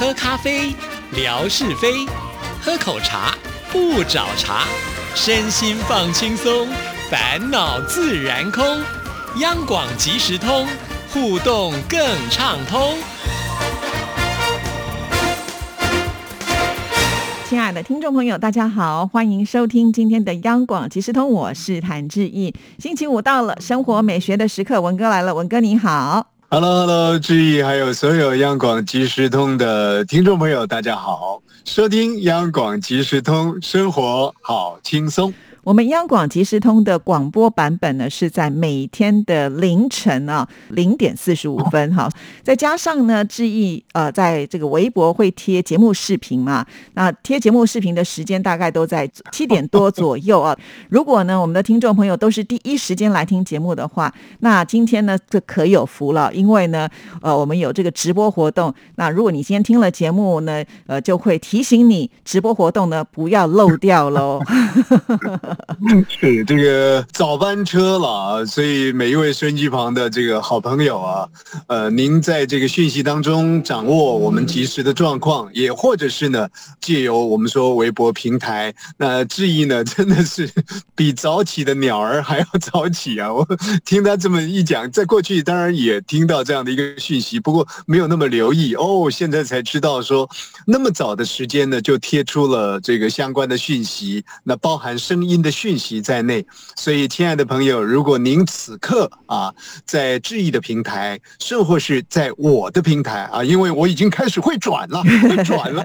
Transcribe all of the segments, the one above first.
喝咖啡，聊是非；喝口茶，不找茬。身心放轻松，烦恼自然空。央广即时通，互动更畅通。亲爱的听众朋友，大家好，欢迎收听今天的央广即时通，我是谭志毅。星期五到了，生活美学的时刻，文哥来了，文哥你好。Hello，Hello，志毅，还有所有央广即时通的听众朋友，大家好，收听央广即时通，生活好轻松。我们央广即时通的广播版本呢，是在每天的凌晨啊零点四十五分哈，再加上呢，志毅呃在这个微博会贴节目视频嘛，那贴节目视频的时间大概都在七点多左右啊。如果呢，我们的听众朋友都是第一时间来听节目的话，那今天呢，这可有福了，因为呢，呃，我们有这个直播活动。那如果你今天听了节目呢，呃，就会提醒你直播活动呢不要漏掉喽。是这个早班车了啊，所以每一位收音机旁的这个好朋友啊，呃，您在这个讯息当中掌握我们及时的状况，也或者是呢，借由我们说微博平台，那志毅呢，真的是比早起的鸟儿还要早起啊！我听他这么一讲，在过去当然也听到这样的一个讯息，不过没有那么留意哦，现在才知道说那么早的时间呢，就贴出了这个相关的讯息，那包含声音。的讯息在内，所以亲爱的朋友，如果您此刻啊在质疑的平台，甚或是在我的平台啊，因为我已经开始会转了，会转了。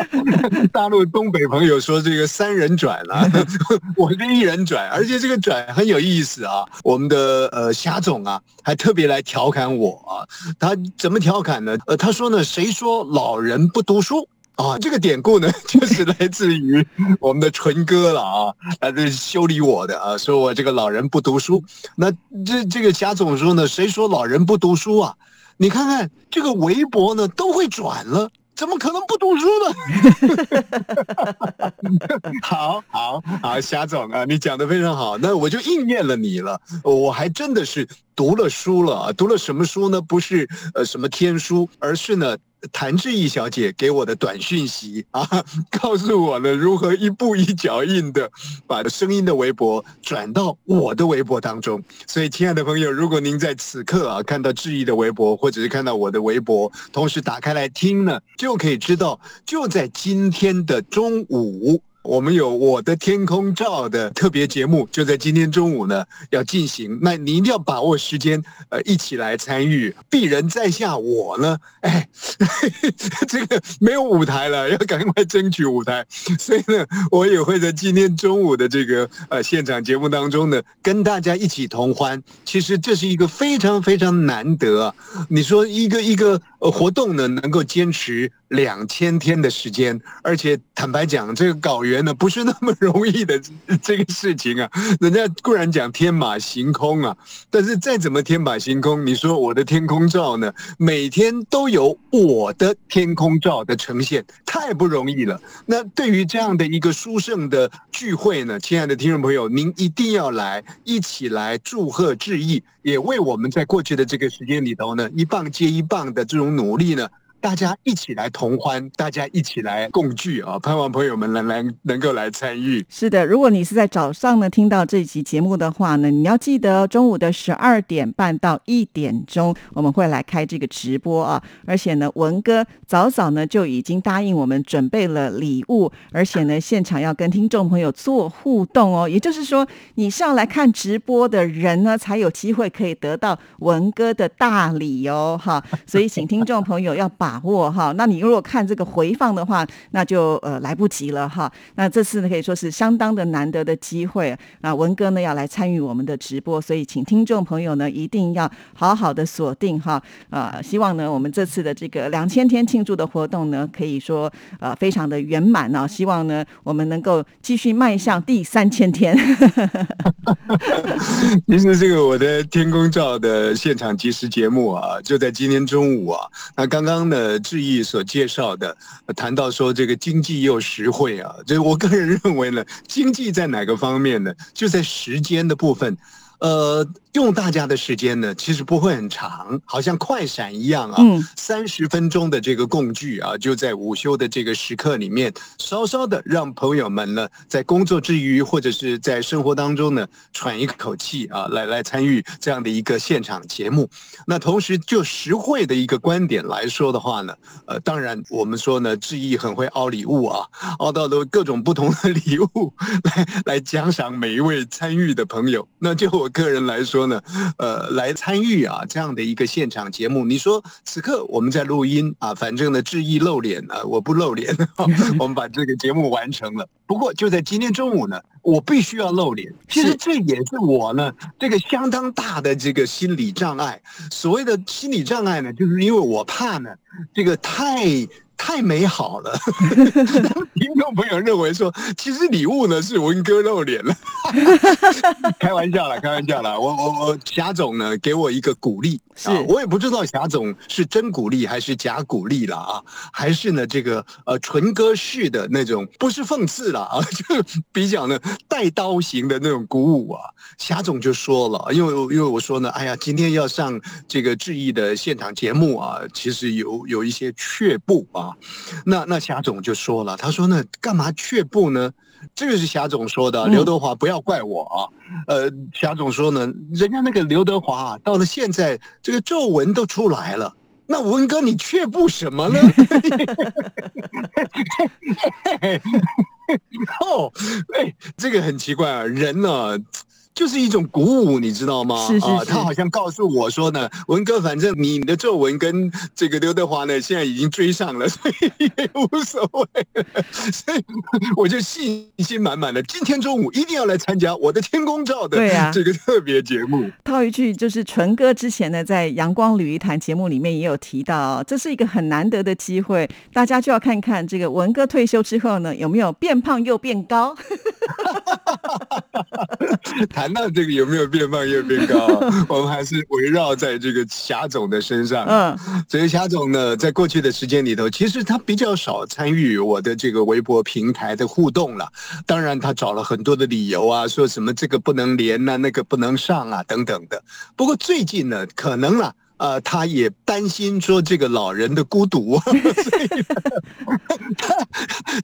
大陆东北朋友说这个三人转了，我是一人转，而且这个转很有意思啊。我们的呃霞总啊，还特别来调侃我啊，他怎么调侃呢？呃，他说呢，谁说老人不读书？啊，这个典故呢，就是来自于我们的纯哥了啊，他是修理我的啊，说我这个老人不读书。那这这个贾总说呢，谁说老人不读书啊？你看看这个微博呢，都会转了，怎么可能不读书呢？好 好好，霞总啊，你讲的非常好，那我就应验了你了，我还真的是读了书了，读了什么书呢？不是呃什么天书，而是呢。谭志毅小姐给我的短讯息 啊，告诉我了如何一步一脚印的把声音的微博转到我的微博当中。所以，亲爱的朋友，如果您在此刻啊看到志毅的微博，或者是看到我的微博，同时打开来听呢，就可以知道，就在今天的中午。我们有我的天空照的特别节目，就在今天中午呢要进行。那你一定要把握时间，呃，一起来参与。鄙人在下，我呢，哎，这个没有舞台了，要赶快争取舞台。所以呢，我也会在今天中午的这个呃现场节目当中呢，跟大家一起同欢。其实这是一个非常非常难得！你说一个一个呃活动呢，能够坚持两千天的时间，而且坦白讲，这个稿源。呢不是那么容易的这个事情啊！人家固然讲天马行空啊，但是再怎么天马行空，你说我的天空照呢，每天都有我的天空照的呈现，太不容易了。那对于这样的一个殊胜的聚会呢，亲爱的听众朋友，您一定要来，一起来祝贺致意，也为我们在过去的这个时间里头呢，一棒接一棒的这种努力呢。大家一起来同欢，大家一起来共聚啊！盼望朋友们能来能够来参与。是的，如果你是在早上呢听到这期节目的话呢，你要记得中午的十二点半到一点钟，我们会来开这个直播啊！而且呢，文哥早早呢就已经答应我们准备了礼物，而且呢，现场要跟听众朋友做互动哦。也就是说，你是要来看直播的人呢，才有机会可以得到文哥的大礼哦！哈，所以请听众朋友要把。把握哈，那你如果看这个回放的话，那就呃来不及了哈。那这次呢可以说是相当的难得的机会，啊文哥呢要来参与我们的直播，所以请听众朋友呢一定要好好的锁定哈。啊，希望呢我们这次的这个两千天庆祝的活动呢，可以说呃非常的圆满啊。希望呢我们能够继续迈向第三千天。其实这个我的天空照的现场即时节目啊，就在今天中午啊。那刚刚呢。呃，志毅所介绍的，谈到说这个经济又实惠啊，就我个人认为呢，经济在哪个方面呢？就在时间的部分。呃，用大家的时间呢，其实不会很长，好像快闪一样啊。嗯，三十分钟的这个共聚啊，就在午休的这个时刻里面，稍稍的让朋友们呢，在工作之余或者是在生活当中呢，喘一口气啊，来来参与这样的一个现场节目。那同时就实惠的一个观点来说的话呢，呃，当然我们说呢，志毅很会凹礼物啊，凹到了各种不同的 礼物来来奖赏每一位参与的朋友。那就我个人来说呢，呃，来参与啊这样的一个现场节目，你说此刻我们在录音啊，反正呢志毅露脸啊，我不露脸，我们把这个节目完成了。不过就在今天中午呢，我必须要露脸。其实这也是我呢这个相当大的这个心理障碍。所谓的心理障碍呢，就是因为我怕呢这个太。太美好了，听众朋友认为说，其实礼物呢是文哥露脸了，开玩笑了，开玩笑了。我我我霞总呢给我一个鼓励，是我也不知道霞总是真鼓励还是假鼓励了啊，还是呢这个呃纯歌式的那种，不是讽刺了啊，就比较呢带刀型的那种鼓舞啊。霞总就说了，因为因为我说呢，哎呀，今天要上这个致意的现场节目啊，其实有有一些却步啊。那那霞总就说了，他说那干嘛却步呢？这个是霞总说的，刘德华不要怪我啊。呃，霞总说呢，人家那个刘德华到了现在，这个皱纹都出来了，那文哥你却步什么呢？哦，哎，这个很奇怪啊，人呢。就是一种鼓舞，你知道吗？是是是，他好像告诉我说呢，文哥，反正你的皱纹跟这个刘德华呢，现在已经追上了，所以也无所谓。所以我就信心满满的，今天中午一定要来参加我的天宫照的这个特别节目。套一句，就是纯哥之前呢，在阳光旅一谈节目里面也有提到，这是一个很难得的机会，大家就要看看这个文哥退休之后呢，有没有变胖又变高。谈到这个有没有变胖又变高，我们还是围绕在这个霞总的身上。嗯，所以霞总呢，在过去的时间里头，其实他比较少参与我的这个微博平台的互动了。当然，他找了很多的理由啊，说什么这个不能连呐，那个不能上啊，等等的。不过最近呢，可能啊。呃，他也担心说这个老人的孤独，所以 他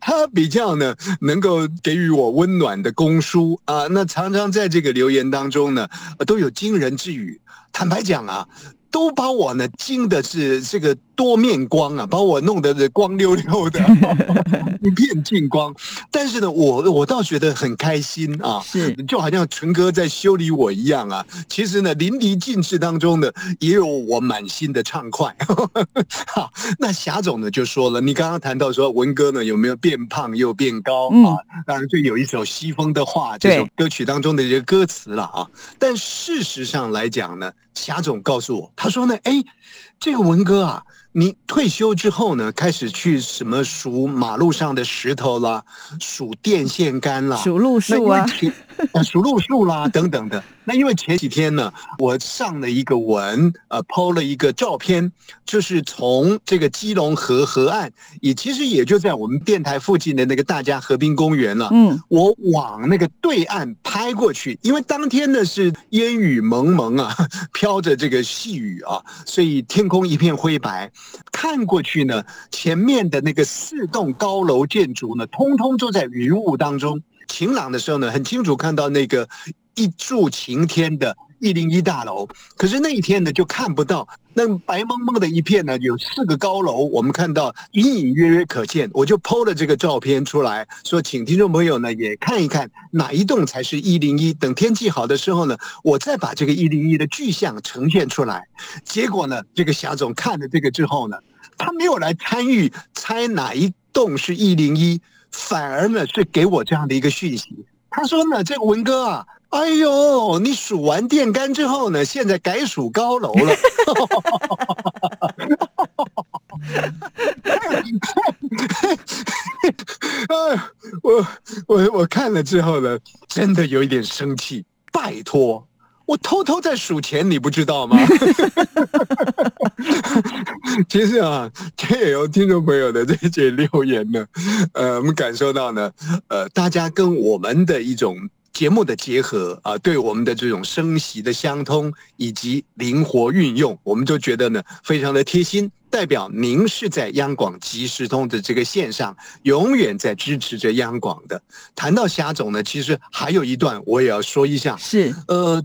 他比较呢能够给予我温暖的公书啊，那常常在这个留言当中呢都有惊人之语。坦白讲啊。都把我呢惊的是这个多面光啊，把我弄得是光溜溜的，一片净光。但是呢，我我倒觉得很开心啊，是就好像纯哥在修理我一样啊。其实呢，淋漓尽致当中呢，也有我满心的畅快。好，那霞总呢就说了，你刚刚谈到说文哥呢有没有变胖又变高啊？当然，就有一首《西风的话》这首歌曲当中的一个歌词了啊。但事实上来讲呢。霞总告诉我，他说呢，哎，这个文哥啊，你退休之后呢，开始去什么数马路上的石头啦，数电线杆啦，数路数啊，数路数啦，等等的。那因为前几天呢，我上了一个文，呃，抛了一个照片，就是从这个基隆河河岸，也其实也就在我们电台附近的那个大家河滨公园了。嗯，我往那个对岸拍过去，因为当天呢是烟雨蒙蒙啊，飘着这个细雨啊，所以天空一片灰白。看过去呢，前面的那个四栋高楼建筑呢，通通都在云雾当中。晴朗的时候呢，很清楚看到那个。一柱擎天的一零一大楼，可是那一天呢就看不到，那白蒙蒙的一片呢，有四个高楼，我们看到隐隐约约可见。我就抛了这个照片出来，说请听众朋友呢也看一看哪一栋才是一零一。等天气好的时候呢，我再把这个一零一的具象呈现出来。结果呢，这个霞总看了这个之后呢，他没有来参与猜哪一栋是一零一，反而呢是给我这样的一个讯息。他说呢，这个文哥啊。哎呦，你数完电杆之后呢？现在改数高楼了。哎，我我我看了之后呢，真的有一点生气。拜托，我偷偷在数钱，你不知道吗？其实啊，也有听众朋友的这些留言呢，呃，我们感受到呢，呃，大家跟我们的一种。节目的结合啊，对我们的这种声息的相通以及灵活运用，我们就觉得呢非常的贴心，代表您是在央广即时通的这个线上，永远在支持着央广的。谈到霞总呢，其实还有一段我也要说一下，是呃，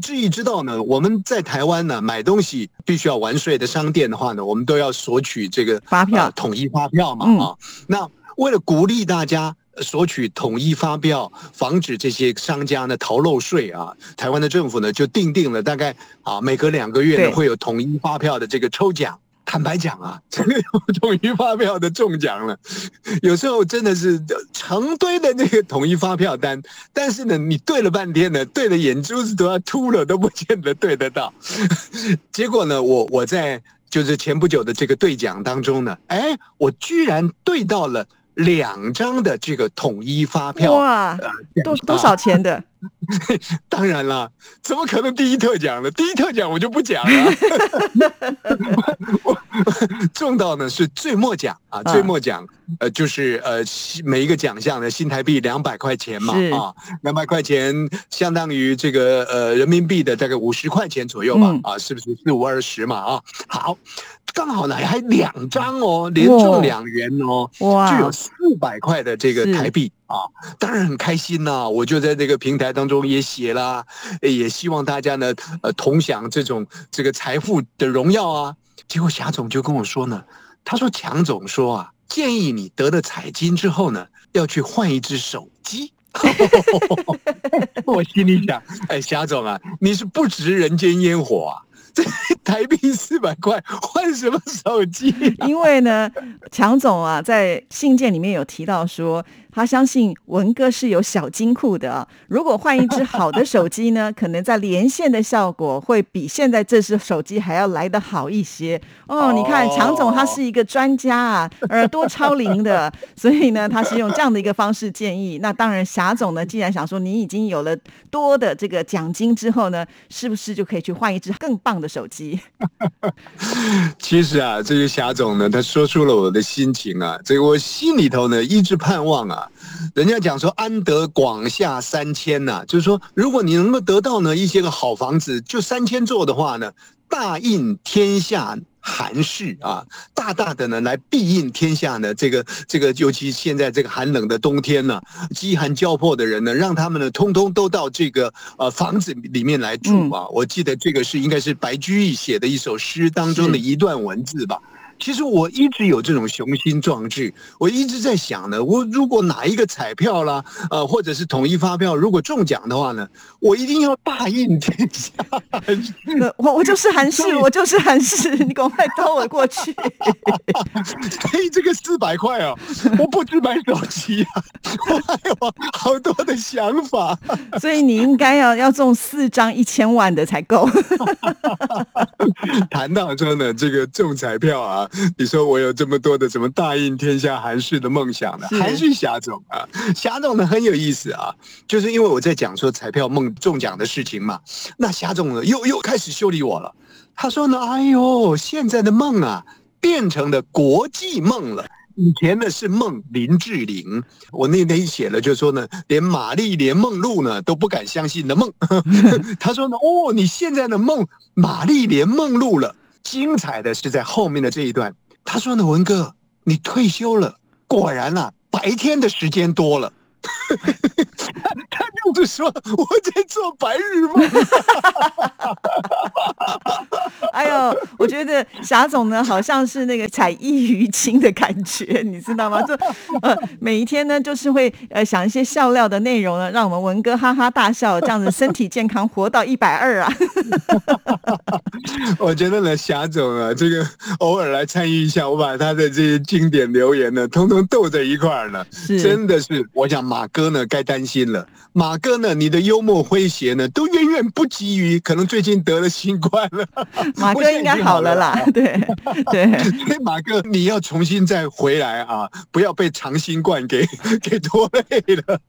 志毅知道呢，我们在台湾呢买东西必须要完税的商店的话呢，我们都要索取这个发票呃统一发票嘛嗯啊，那为了鼓励大家。索取统一发票，防止这些商家呢逃漏税啊！台湾的政府呢就定定了，大概啊每隔两个月呢会有统一发票的这个抽奖。坦白讲啊，这个统一发票的中奖了，有时候真的是成堆的那个统一发票单，但是呢，你对了半天呢，对的眼珠子都要秃了，都不见得对得到。结果呢，我我在就是前不久的这个兑奖当中呢，哎，我居然兑到了两张的这个统一发票。哇，多多少钱的？当然啦，怎么可能第一特奖呢？第一特奖我就不讲了。我中到呢是最末奖啊，嗯最末奖呃就是呃新每一个奖项呢新台币两百块钱嘛啊，两百块钱相当于这个呃人民币的大概五十块钱左右吧嗯啊，是不是四五二十嘛啊？好，刚好呢还两张哦，连哇中两元哦。哇就有，四百块的这个台币啊，当然很开心呐、我就在这个平台当中也写啦，呃也希望大家呢呃同享这种这个财富的荣耀啊。结果霞总就跟我说呢，他说强总说啊，建议你得了彩金之后呢，要去换一只手机。我心里想，哎，霞总啊，你是不食人间烟火啊！这台币四百块换什么手机、因为呢，强总啊，在信件里面有提到说，他相信文哥是有小金库的啊。如果换一只好的手机呢，可能在连线的效果会比现在这只手机还要来得好一些。哦，你看哦强总他是一个专家啊，耳朵超灵的，所以呢，他是用这样的一个方式建议。那当然，霞总呢，既然想说你已经有了多的这个奖金之后呢，是不是就可以去换一只更棒的手机？其实啊，这个霞总呢，他说出了我的心情啊，这个我心里头呢一直盼望啊。人家讲说安得广厦三千呐、就是说，如果你能够得到呢一些个好房子，就三千座的话呢，大应天下寒士啊，大大的呢来庇应天下呢这个这个，尤其现在这个寒冷的冬天呢，饥寒交迫的人呢，让他们呢通通都到这个呃房子里面来住啊。我记得这个是应该是白居易写的一首诗当中的一段文字吧。其实我一直有这种雄心壮志，我一直在想呢，我如果哪一个彩票啦，呃，或者是统一发票，如果中奖的话呢，我一定要大印天下。呃我我就是韩式，我就是韩式，你赶快兜我过去。所以这个四百块哦，我不止买手机啊，我还有好多的想法。所以你应该要要中四张一千万的才够。谈到真的，这个中彩票啊，你说我有这么多的什么大应天下韩式的梦想呢？是还是霞总啊？霞总呢很有意思啊，就是因为我在讲说彩票梦中奖的事情嘛，那霞总呢又又开始修理我了。他说呢，哎呦，现在的梦啊，变成了国际梦了。以前呢是梦林志玲，我那天写了，就说呢，连玛丽莲梦露呢都不敢相信的梦。他说呢，哦，你现在的梦玛丽莲梦露了。精彩的是在后面的这一段，他说呢，文哥，你退休了，果然啊，白天的时间多了。他就是说我在做白日梦。哎呦，我觉得霞总呢，好像是那个采艺于亲的感觉，你知道吗？就呃，每一天呢，就是会呃想一些笑料的内容呢，让我们文哥哈哈大笑，这样子身体健康，活到一百二啊！我觉得呢，霞总啊，这个偶尔来参与一下，我把他的这些经典留言呢，通通斗在一块儿了。是真的是，我想马哥呢该担心了。马哥呢，你的幽默诙谐呢，都远远不及于可能最近得了新冠了。马哥应该好了啦，对对。所以马哥，你要重新再回来啊，不要被长新冠给 给拖累了。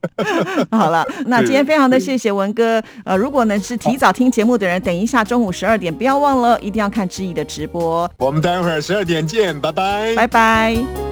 好了，那今天非常的谢谢文哥。呃，如果呢是提早听节目的人，等一下中午十二点不要忘了，一定要看知意的直播。我们待会儿十二点见，拜拜。拜拜。